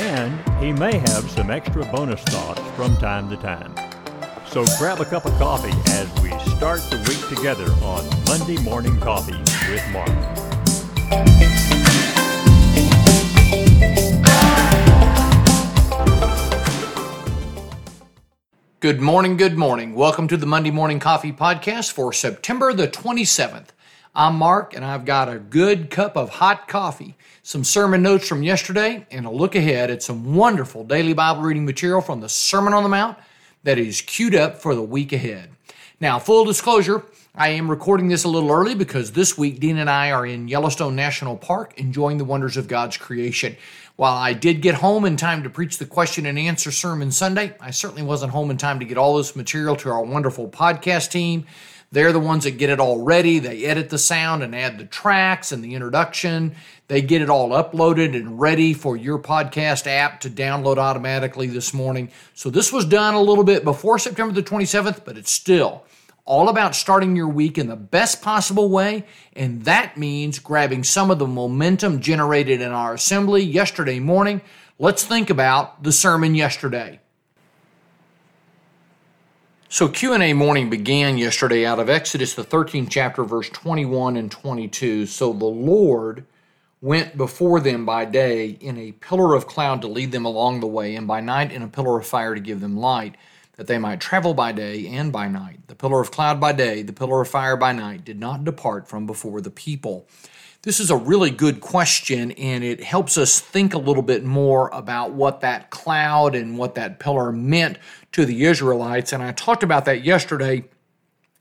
And he may have some extra bonus thoughts from time to time. So grab a cup of coffee as we start the week together on Monday Morning Coffee with Mark. Good morning, good morning. Welcome to the Monday Morning Coffee Podcast for September the 27th. I'm Mark, and I've got a good cup of hot coffee, some sermon notes from yesterday, and a look ahead at some wonderful daily Bible reading material from the Sermon on the Mount that is queued up for the week ahead. Now, full disclosure, I am recording this a little early because this week Dean and I are in Yellowstone National Park enjoying the wonders of God's creation. While I did get home in time to preach the question and answer sermon Sunday, I certainly wasn't home in time to get all this material to our wonderful podcast team. They're the ones that get it all ready. They edit the sound and add the tracks and the introduction. They get it all uploaded and ready for your podcast app to download automatically this morning. So this was done a little bit before September the 27th, but it's still all about starting your week in the best possible way, and that means grabbing some of the momentum generated in our assembly yesterday morning. Let's think about the sermon yesterday. So Q&A morning began yesterday out of Exodus the 13th chapter verse 21 and 22. So the Lord went before them by day in a pillar of cloud to lead them along the way and by night in a pillar of fire to give them light that they might travel by day and by night. The pillar of cloud by day, the pillar of fire by night, did not depart from before the people. This is a really good question, and it helps us think a little bit more about what that cloud and what that pillar meant to the Israelites. And I talked about that yesterday,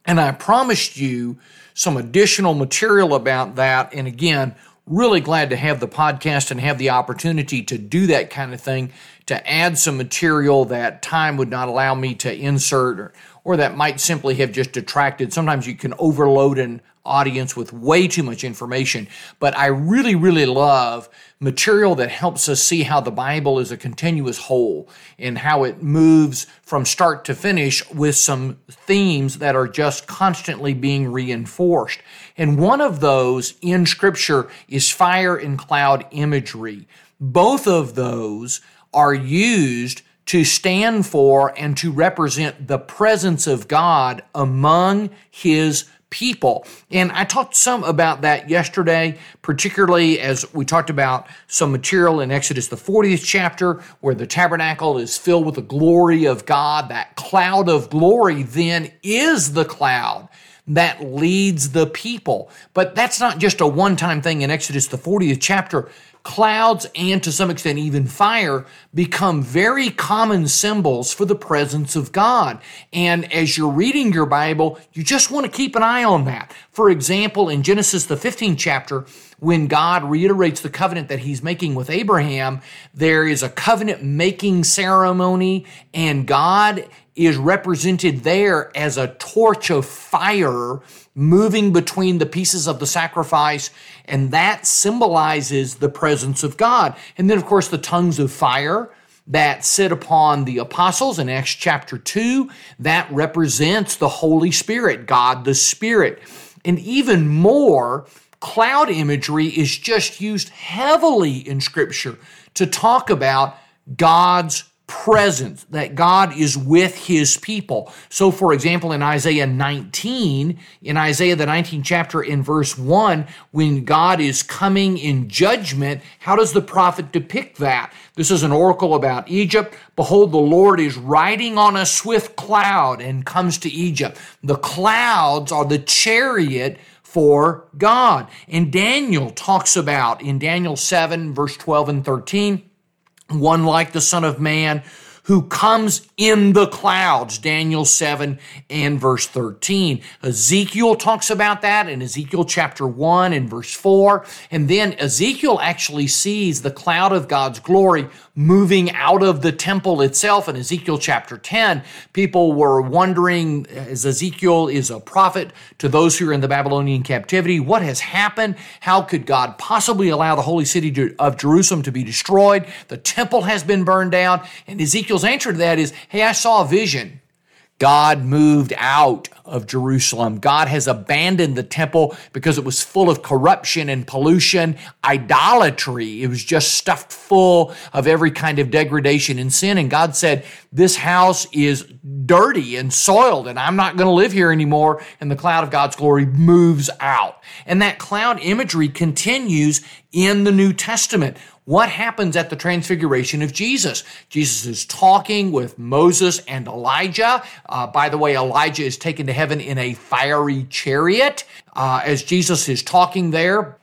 and I promised you some additional material about that. And again, really glad to have the podcast and have the opportunity to do that kind of thing to add some material that time would not allow me to insert or, or that might simply have just detracted. Sometimes you can overload an audience with way too much information, but I really, really love material that helps us see how the Bible is a continuous whole and how it moves from start to finish with some themes that are just constantly being reinforced. And one of those in Scripture is fire and cloud imagery. Both of those are used to stand for and to represent the presence of God among his people. And I talked some about that yesterday, particularly as we talked about some material in Exodus, the 40th chapter, where the tabernacle is filled with the glory of God. That cloud of glory then is the cloud that leads the people. But that's not just a one time thing in Exodus, the 40th chapter clouds and to some extent even fire become very common symbols for the presence of God. And as you're reading your Bible, you just want to keep an eye on that. For example, in Genesis, the 15th chapter, when God reiterates the covenant that he's making with Abraham, there is a covenant making ceremony, and God is represented there as a torch of fire moving between the pieces of the sacrifice, and that symbolizes the presence of God. And then, of course, the tongues of fire that sit upon the apostles in Acts chapter 2, that represents the Holy Spirit, God the Spirit. And even more, cloud imagery is just used heavily in Scripture to talk about God's presence, that God is with his people. So, for example, in Isaiah 19, in Isaiah the 19th chapter, in verse 1, when God is coming in judgment, how does the prophet depict that? This is an oracle about Egypt. Behold, the Lord is riding on a swift cloud and comes to Egypt. The clouds are the chariot for God. And Daniel talks about in Daniel 7, verse 12 and 13, one like the Son of Man, who comes in the clouds, Daniel 7 and verse 13. Ezekiel talks about that in Ezekiel chapter 1 and verse 4. And then Ezekiel actually sees the cloud of God's glory moving out of the temple itself in Ezekiel chapter 10. People were wondering, as Ezekiel is a prophet to those who are in the Babylonian captivity, what has happened? How could God possibly allow the holy city of Jerusalem to be destroyed? The temple has been burned down. And Ezekiel's answer to that is, hey, I saw a vision. God moved out of Jerusalem. God has abandoned the temple because it was full of corruption and pollution, idolatry. It was just stuffed full of every kind of degradation and sin. And God said, This house is dirty and soiled, and I'm not going to live here anymore. And the cloud of God's glory moves out. And that cloud imagery continues in the New Testament. What happens at the transfiguration of Jesus? Jesus is talking with Moses and Elijah. Uh, by the way, Elijah is taken to heaven in a fiery chariot. Uh, as Jesus is talking there,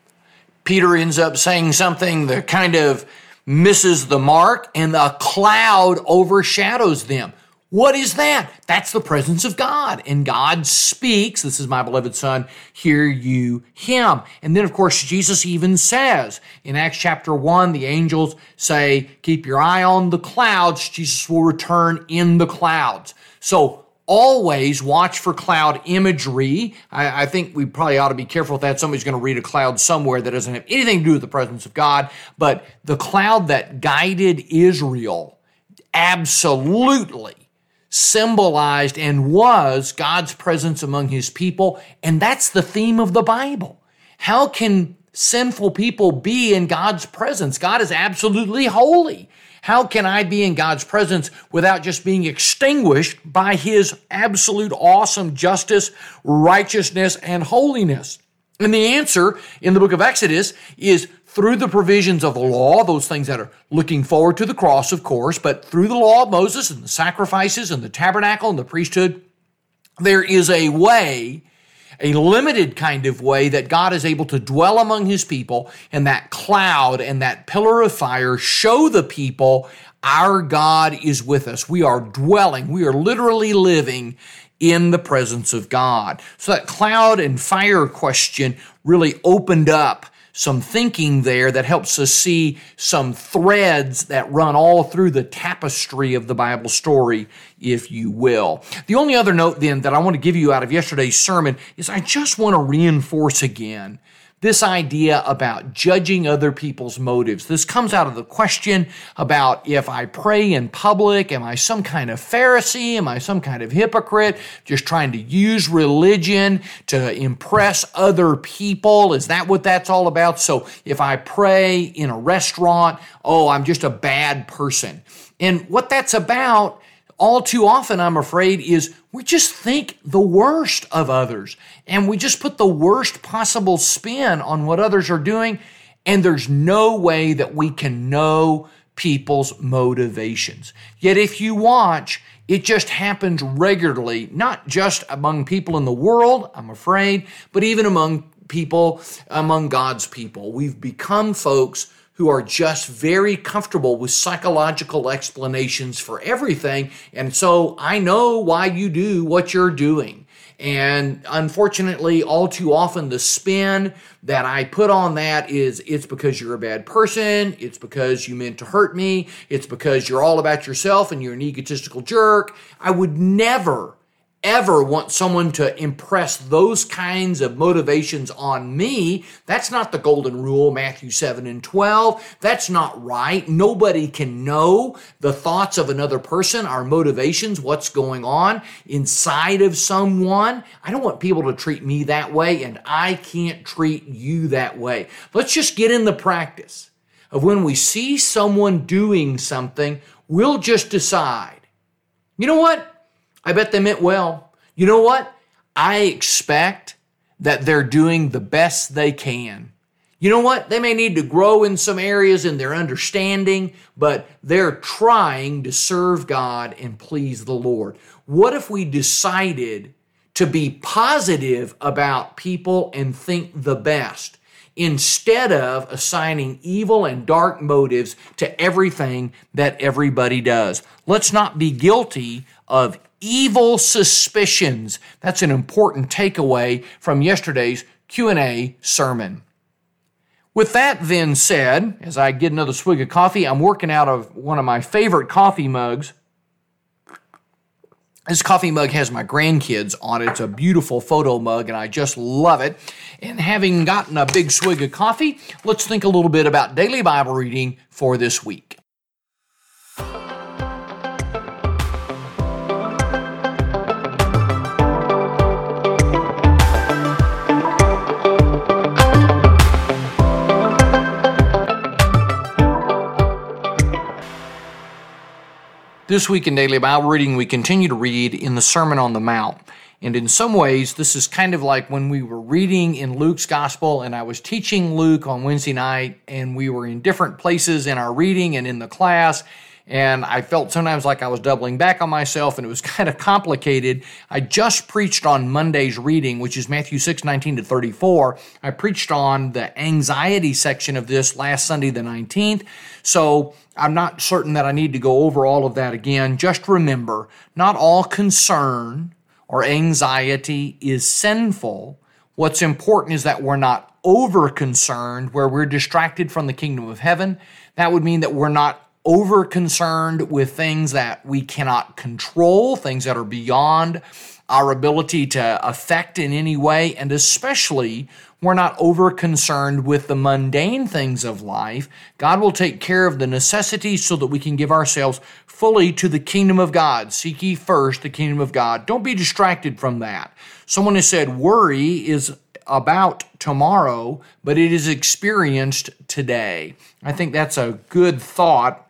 Peter ends up saying something that kind of misses the mark, and a cloud overshadows them. What is that? That's the presence of God. And God speaks, This is my beloved Son, hear you him. And then, of course, Jesus even says in Acts chapter 1, the angels say, Keep your eye on the clouds. Jesus will return in the clouds. So, always watch for cloud imagery. I, I, think we probably ought to be careful with that. Somebody's going to read a cloud somewhere that doesn't have anything to do with the presence of God. But the cloud that guided Israel absolutely symbolized and was God's presence among his people. And that's the theme of the Bible. How can sinful people be in God's presence? God is absolutely holy. How can I be in God's presence without just being extinguished by his absolute awesome justice, righteousness, and holiness? And the answer in the book of Exodus is through the provisions of the law, those things that are looking forward to the cross, of course, but through the law of Moses and the sacrifices and the tabernacle and the priesthood, there is a way, a limited kind of way that God is able to dwell among his people, and that cloud and that pillar of fire show the people our God is with us. We are dwelling, we are literally living in the presence of God. So that cloud and fire question really opened up some thinking there that helps us see some threads that run all through the tapestry of the Bible story, if you will. The only other note then that I want to give you out of yesterday's sermon is I just want to reinforce again this idea about judging other people's motives. This comes out of the question about if I pray in public, am I some kind of Pharisee? Am I some kind of hypocrite? Just trying to use religion to impress other people? Is that what that's all about? So if I pray in a restaurant, oh, I'm just a bad person. And what that's about all too often, I'm afraid, is we just think the worst of others and we just put the worst possible spin on what others are doing. And there's no way that we can know people's motivations. Yet, if you watch, it just happens regularly, not just among people in the world, I'm afraid, but even among people, among God's people. We've become folks who are just very comfortable with psychological explanations for everything. And so I know why you do what you're doing. And unfortunately, all too often, the spin that I put on that is it's because you're a bad person. It's because you meant to hurt me. It's because you're all about yourself and you're an egotistical jerk. I would never ever want someone to impress those kinds of motivations on me. That's not the golden rule, Matthew 7 and 12. That's not right. Nobody can know the thoughts of another person, our motivations, what's going on inside of someone. I don't want people to treat me that way, and I can't treat you that way. Let's just get in the practice of when we see someone doing something, we'll just decide, you know what? I bet they meant well. You know what? I expect that they're doing the best they can. You know what? They may need to grow in some areas in their understanding, but they're trying to serve God and please the Lord. What if we decided to be positive about people and think the best instead of assigning evil and dark motives to everything that everybody does. Let's not be guilty of evil suspicions. That's an important takeaway from yesterday's Q&A sermon. With that then said, as I get another swig of coffee, I'm working out of one of my favorite coffee mugs. This coffee mug has my grandkids on it. It's a beautiful photo mug, and I just love it. And having gotten a big swig of coffee, let's think a little bit about daily Bible reading for this week. This week in Daily Bible Reading, we continue to read in the Sermon on the Mount. And in some ways, this is kind of like when we were reading in Luke's Gospel, and I was teaching Luke on Wednesday night, and we were in different places in our reading and in the class, and I felt sometimes like I was doubling back on myself, and it was kind of complicated. I just preached on Monday's reading, which is Matthew 6 19 to 34. I preached on the anxiety section of this last Sunday, the 19th. So I'm not certain that I need to go over all of that again. Just remember, not all concern or anxiety is sinful. What's important is that we're not over concerned where we're distracted from the kingdom of heaven. That would mean that we're not over concerned with things that we cannot control, things that are beyond our ability to affect in any way, and especially we're not over concerned with the mundane things of life. God will take care of the necessities so that we can give ourselves fully to the kingdom of God. Seek ye first the kingdom of God. Don't be distracted from that. Someone has said worry is about tomorrow, but it is experienced today. I think that's a good thought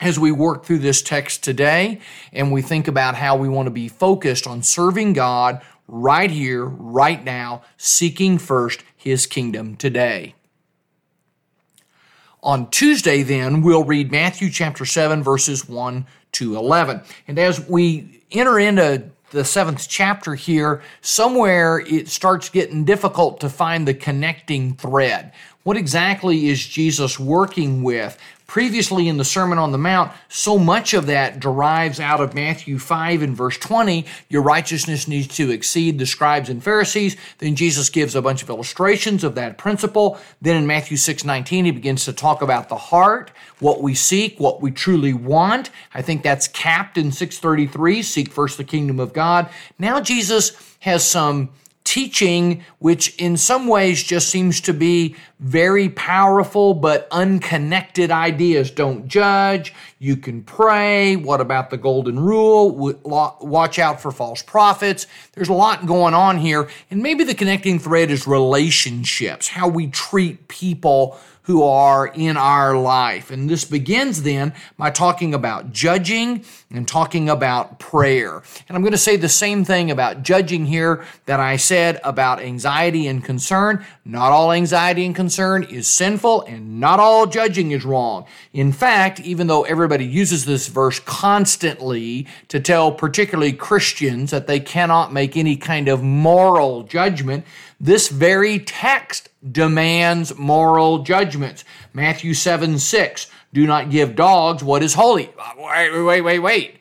as we work through this text today and we think about how we want to be focused on serving God right here, right now, seeking first his kingdom today. On Tuesday, then, we'll read Matthew chapter 7, verses 1 to 11. And as we enter into the seventh chapter here, somewhere it starts getting difficult to find the connecting thread. What exactly is Jesus working with? Previously in the Sermon on the Mount, so much of that derives out of Matthew 5 and verse 20. Your righteousness needs to exceed the scribes and Pharisees. Then Jesus gives a bunch of illustrations of that principle. Then in Matthew 6 19, he begins to talk about the heart, what we seek, what we truly want. I think that's capped in 633 seek first the kingdom of God. Now Jesus has some teaching, which in some ways just seems to be very powerful but unconnected ideas. Don't judge. You can pray. What about the golden rule? Watch out for false prophets. There's a lot going on here. And maybe the connecting thread is relationships, how we treat people who are in our life. And this begins then by talking about judging and talking about prayer. And I'm going to say the same thing about judging here that I said about anxiety and concern. Not all anxiety and concern is sinful, and not all judging is wrong. In fact, even though everybody uses this verse constantly to tell particularly Christians that they cannot make any kind of moral judgment, this very text demands moral judgments. Matthew 7 6. Do not give dogs what is holy. Wait, wait, wait, wait.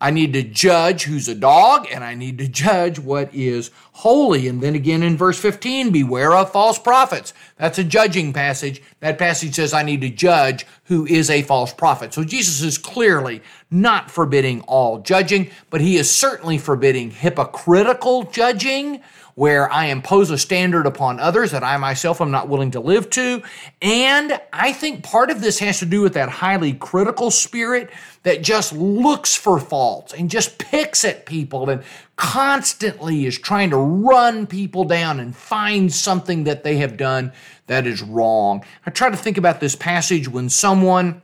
I need to judge who's a dog and I need to judge what is holy. And then again in verse 15, beware of false prophets. That's a judging passage. That passage says I need to judge who is a false prophet. So Jesus is clearly not forbidding all judging, but he is certainly forbidding hypocritical judging where I impose a standard upon others that I myself am not willing to live to. And I think part of this has to do with that highly critical spirit that just looks for faults and just picks at people and constantly is trying to run people down and find something that they have done that is wrong. I try to think about this passage when someone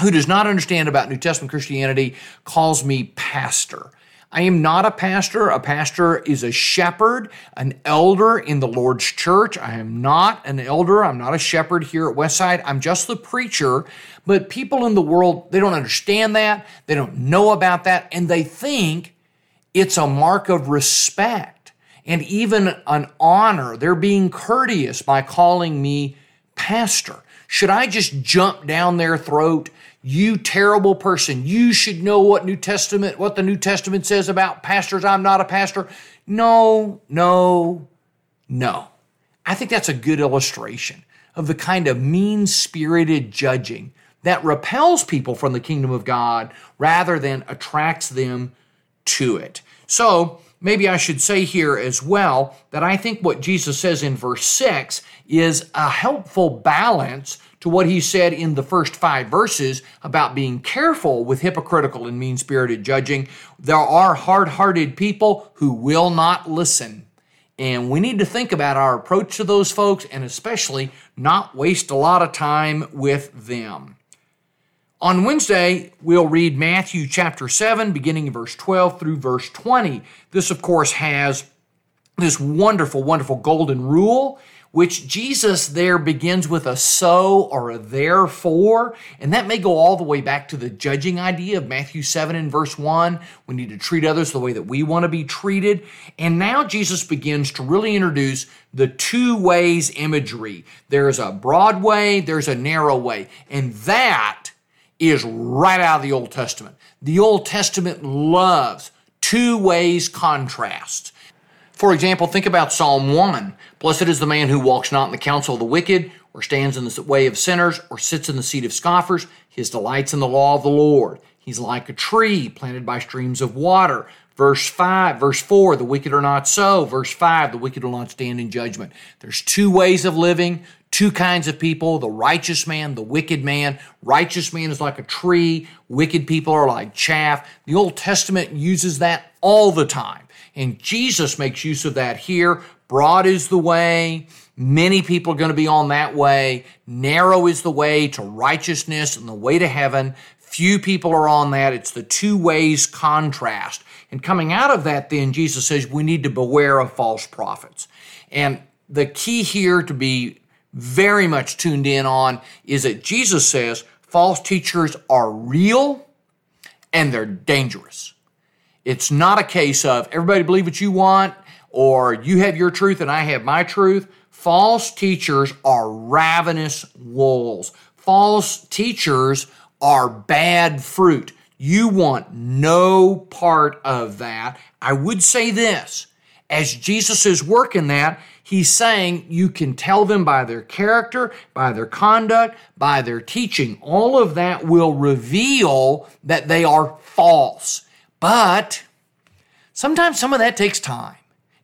who does not understand about New Testament Christianity calls me pastor. I am not a pastor. A pastor is a shepherd, an elder in the Lord's church. I am not an elder. I'm not a shepherd here at Westside. I'm just the preacher. But people in the world, they don't understand that. They don't know about that. And they think it's a mark of respect and even an honor. They're being courteous by calling me pastor. Should I just jump down their throat? You terrible person. You should know what New Testament, what the New Testament says about pastors. I'm not a pastor. No, no, no. I think that's a good illustration of the kind of mean spirited judging that repels people from the kingdom of God rather than attracts them to it. So, maybe I should say here as well that I think what Jesus says in verse 6 is a helpful balance to what he said in the first five verses about being careful with hypocritical and mean spirited judging. There are hard hearted people who will not listen. And we need to think about our approach to those folks and especially not waste a lot of time with them. On Wednesday, we'll read Matthew chapter 7, beginning in verse 12 through verse 20. This, of course, has this wonderful, wonderful golden rule, which Jesus there begins with a so or a therefore. And that may go all the way back to the judging idea of Matthew 7 and verse 1. We need to treat others the way that we want to be treated. And now Jesus begins to really introduce the two ways imagery. There's a broad way, there's a narrow way. And that is right out of the Old Testament. The Old Testament loves two ways contrasts. For example, think about Psalm 1. Blessed is the man who walks not in the counsel of the wicked, or stands in the way of sinners, or sits in the seat of scoffers. His delight's in the law of the Lord. He's like a tree planted by streams of water. Verse 5, verse 4, the wicked are not so. Verse 5, the wicked will not stand in judgment. There's two ways of living, two kinds of people the righteous man, the wicked man. Righteous man is like a tree, wicked people are like chaff. The Old Testament uses that all the time. And Jesus makes use of that here. Broad is the way. Many people are going to be on that way. Narrow is the way to righteousness and the way to heaven. Few people are on that. It's the two ways contrast. And coming out of that, then, Jesus says we need to beware of false prophets. And the key here to be very much tuned in on is that Jesus says false teachers are real and they're dangerous. It's not a case of everybody believe what you want or you have your truth and I have my truth. False teachers are ravenous wolves. False teachers are bad fruit. You want no part of that. I would say this as Jesus is working that, he's saying you can tell them by their character, by their conduct, by their teaching. All of that will reveal that they are false. But sometimes some of that takes time.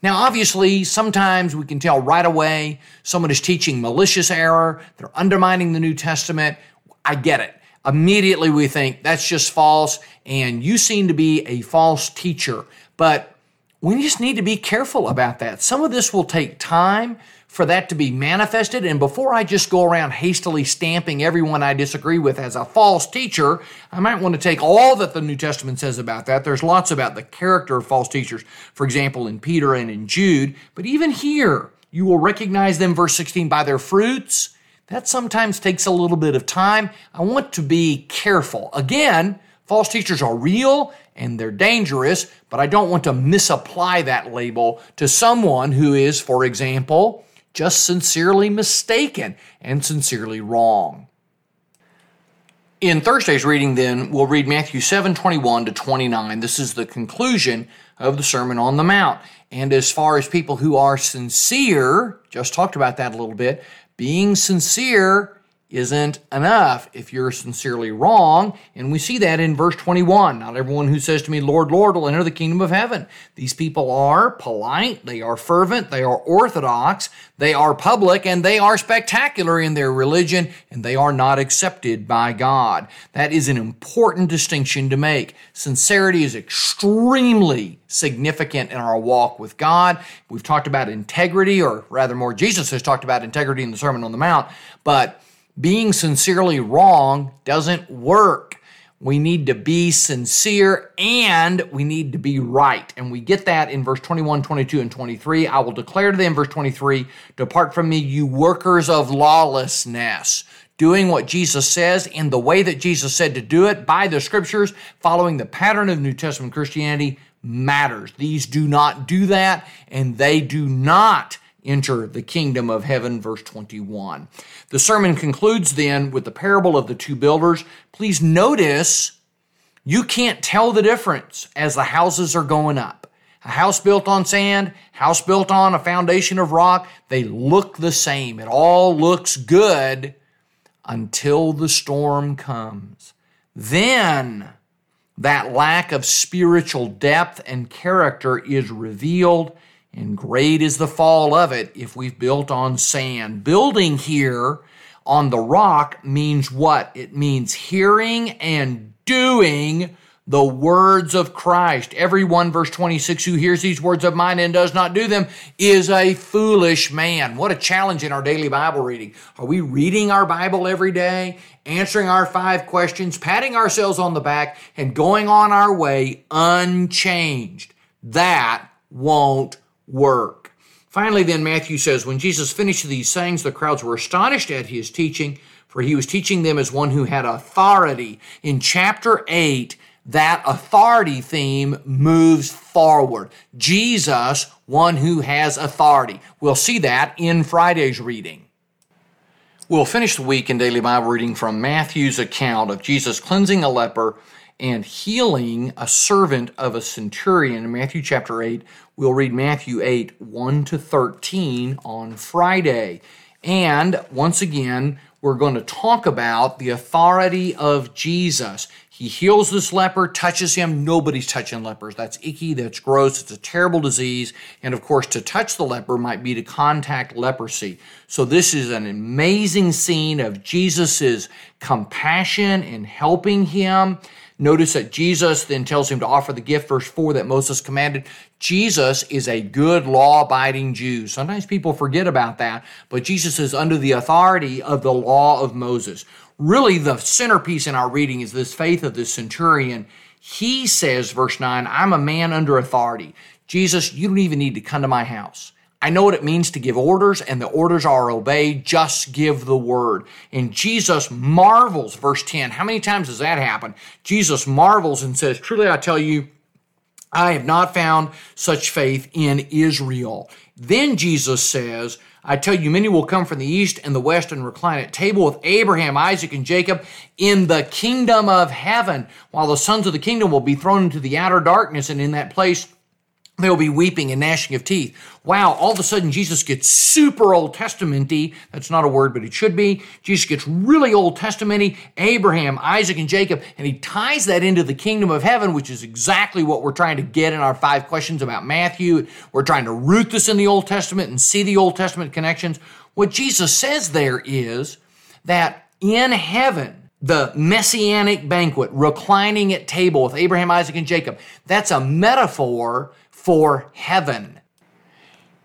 Now, obviously, sometimes we can tell right away someone is teaching malicious error, they're undermining the New Testament. I get it. Immediately we think that's just false, and you seem to be a false teacher. But we just need to be careful about that. Some of this will take time for that to be manifested. And before I just go around hastily stamping everyone I disagree with as a false teacher, I might want to take all that the New Testament says about that. There's lots about the character of false teachers, for example, in Peter and in Jude. But even here, you will recognize them, verse 16, by their fruits. That sometimes takes a little bit of time. I want to be careful. Again, false teachers are real and they're dangerous, but I don't want to misapply that label to someone who is, for example, just sincerely mistaken and sincerely wrong. In Thursday's reading, then, we'll read Matthew 7 21 to 29. This is the conclusion of the Sermon on the Mount. And as far as people who are sincere, just talked about that a little bit, being sincere isn't enough if you're sincerely wrong. And we see that in verse 21. Not everyone who says to me, Lord, Lord, will enter the kingdom of heaven. These people are polite, they are fervent, they are orthodox, they are public, and they are spectacular in their religion, and they are not accepted by God. That is an important distinction to make. Sincerity is extremely significant in our walk with God. We've talked about integrity, or rather more, Jesus has talked about integrity in the Sermon on the Mount, but being sincerely wrong doesn't work. We need to be sincere and we need to be right. And we get that in verse 21, 22, and 23. I will declare to them, verse 23, depart from me, you workers of lawlessness. Doing what Jesus says in the way that Jesus said to do it by the scriptures, following the pattern of New Testament Christianity, matters. These do not do that, and they do not enter the kingdom of heaven, verse 21. The sermon concludes then with the parable of the two builders. Please notice you can't tell the difference as the houses are going up. A house built on sand, house built on a foundation of rock, they look the same. It all looks good until the storm comes. Then that lack of spiritual depth and character is revealed, and great is the fall of it if we've built on sand. Building here on the rock means what? It means hearing and doing the words of Christ. Everyone, verse 26, who hears these words of mine and does not do them is a foolish man. What a challenge in our daily Bible reading. Are we reading our Bible every day, answering our five questions, patting ourselves on the back, and going on our way unchanged? That won't work. Finally, then, Matthew says, when Jesus finished these sayings, the crowds were astonished at his teaching, for he was teaching them as one who had authority. In chapter 8, that authority theme moves forward. Jesus, one who has authority. We'll see that in Friday's reading. We'll finish the week in daily Bible reading from Matthew's account of Jesus cleansing a leper and healing a servant of a centurion in Matthew chapter 8. We'll read Matthew 8, 1 to 13 on Friday. And once again, we're going to talk about the authority of Jesus. He heals this leper, touches him. Nobody's touching lepers. That's icky, that's gross, it's a terrible disease. And of course, to touch the leper might be to contact leprosy. So, this is an amazing scene of Jesus' compassion in helping him. Notice that Jesus then tells him to offer the gift, verse 4, that Moses commanded. Jesus is a good law abiding Jew. Sometimes people forget about that, but Jesus is under the authority of the law of Moses really the centerpiece in our reading is this faith of the centurion. He says, verse 9, I'm a man under authority. Jesus, you don't even need to come to my house. I know what it means to give orders, and the orders are obeyed. Just give the word. And Jesus marvels, verse 10. How many times does that happen? Jesus marvels and says, Truly I tell you, I have not found such faith in Israel. Then Jesus says, I tell you, many will come from the east and the west and recline at table with Abraham, Isaac, and Jacob in the kingdom of heaven, while the sons of the kingdom will be thrown into the outer darkness, and in that place there will be weeping and gnashing of teeth. Wow, all of a sudden Jesus gets super Old Testamenty. That's not a word, but it should be. Jesus gets really Old Testamenty, Abraham, Isaac, and Jacob, and he ties that into the kingdom of heaven, which is exactly what we're trying to get in our five questions about Matthew. We're trying to root this in the Old Testament and see the Old Testament connections. What Jesus says there is that in heaven, the messianic banquet, reclining at table with Abraham, Isaac, and Jacob, that's a metaphor for heaven.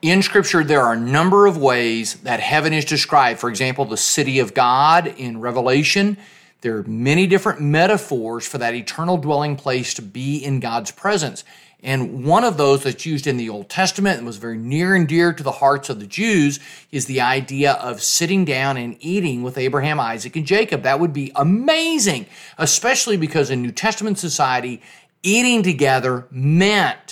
In Scripture, there are a number of ways that heaven is described. For example, the city of God in Revelation. There are many different metaphors for that eternal dwelling place to be in God's presence. And one of those that's used in the Old Testament and was very near and dear to the hearts of the Jews is the idea of sitting down and eating with Abraham, Isaac, and Jacob. That would be amazing, especially because in New Testament society, eating together meant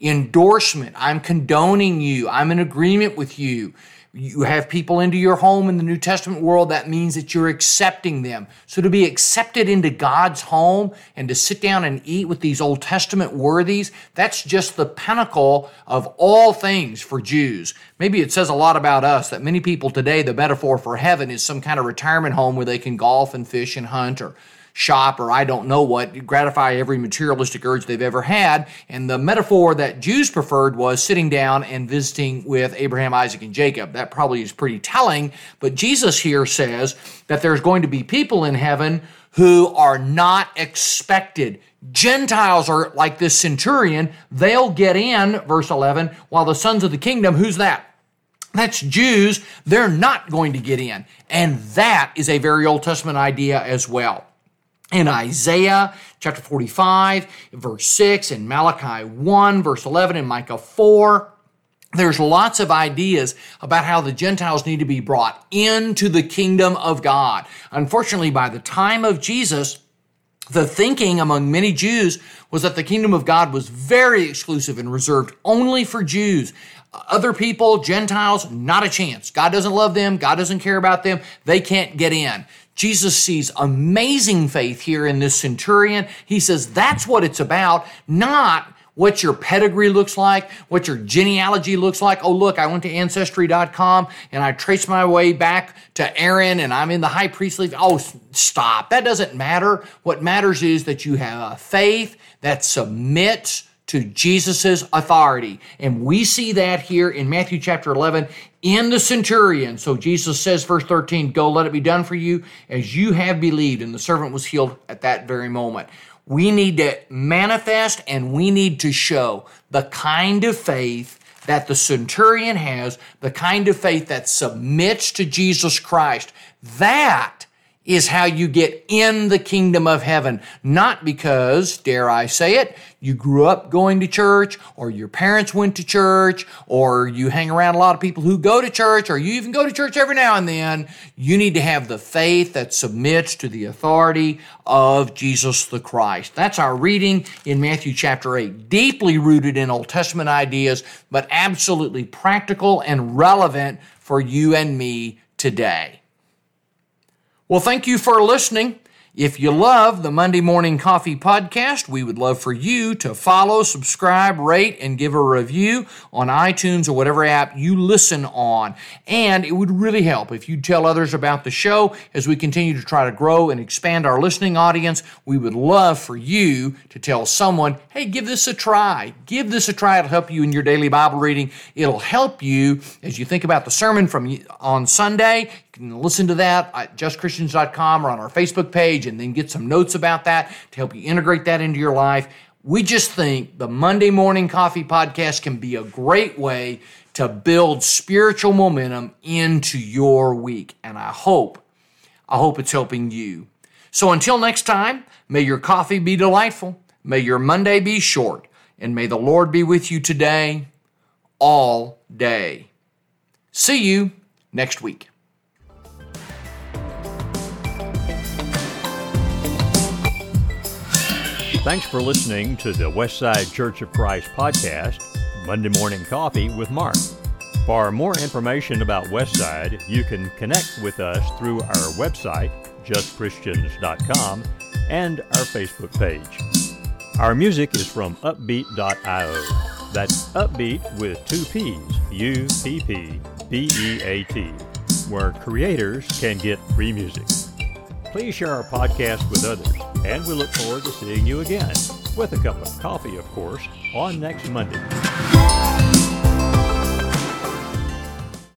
endorsement. I'm condoning you. I'm in agreement with you. You have people into your home in the New Testament world, that means that you're accepting them. So to be accepted into God's home and to sit down and eat with these Old Testament worthies, that's just the pinnacle of all things for Jews. Maybe it says a lot about us that many people today, the metaphor for heaven is some kind of retirement home where they can golf and fish and hunt or shop or I don't know what, gratify every materialistic urge they've ever had. And the metaphor that Jews preferred was sitting down and visiting with Abraham, Isaac, and Jacob. That probably is pretty telling. But Jesus here says that there's going to be people in heaven who are not expected. Gentiles are like this centurion. They'll get in, verse 11, while the sons of the kingdom, who's that? That's Jews. They're not going to get in. And that is a very Old Testament idea as well in Isaiah chapter 45, verse 6, in Malachi 1, verse 11, in Micah 4. There's lots of ideas about how the Gentiles need to be brought into the kingdom of God. Unfortunately, by the time of Jesus, The thinking among many Jews was that the kingdom of God was very exclusive and reserved only for Jews. Other people, Gentiles, not a chance. God doesn't love them. God doesn't care about them. They can't get in. Jesus sees amazing faith here in this centurion. He says that's what it's about, not what your pedigree looks like, what your genealogy looks like. Oh, look, I went to ancestry.com and I traced my way back to Aaron and I'm in the high priestly. Oh, stop. That doesn't matter. What matters is that you have a faith that submits to Jesus' authority. And we see that here in Matthew chapter 11 in the centurion. So Jesus says, verse 13, Go, let it be done for you as you have believed. And the servant was healed at that very moment. We need to manifest and we need to show the kind of faith that the centurion has, the kind of faith that submits to Jesus Christ. That is how you get in the kingdom of heaven. Not because, dare I say it, you grew up going to church, or your parents went to church, or you hang around a lot of people who go to church, or you even go to church every now and then. You need to have the faith that submits to the authority of Jesus the Christ. That's our reading in Matthew chapter 8. Deeply rooted in Old Testament ideas, but absolutely practical and relevant for you and me today. Well, thank you for listening. If you love the Monday Morning Coffee Podcast, we would love for you to follow, subscribe, rate, and give a review on iTunes or whatever app you listen on. And it would really help if you'd tell others about the show as we continue to try to grow and expand our listening audience. We would love for you to tell someone, hey, give this a try. Give this a try. It'll help you in your daily Bible reading. It'll help you as you think about the sermon from on Sunday. Can listen to that at justchristians.com or on our Facebook page and then get some notes about that to help you integrate that into your life. We just think the Monday Morning Coffee Podcast can be a great way to build spiritual momentum into your week. And I hope, I hope it's helping you. So until next time, may your coffee be delightful, may your Monday be short, and may the Lord be with you today, all day. See you next week. Thanks for listening to the Westside Church of Christ podcast, Monday Morning Coffee with Mark. For more information about Westside, you can connect with us through our website, justchristians.com, and our Facebook page. Our music is from Uppbeat.io. That's upbeat with two P's, U P P B E A T, where creators can get free music. Please share our podcast with others, and we look forward to seeing you again, with a cup of coffee, of course, on next Monday.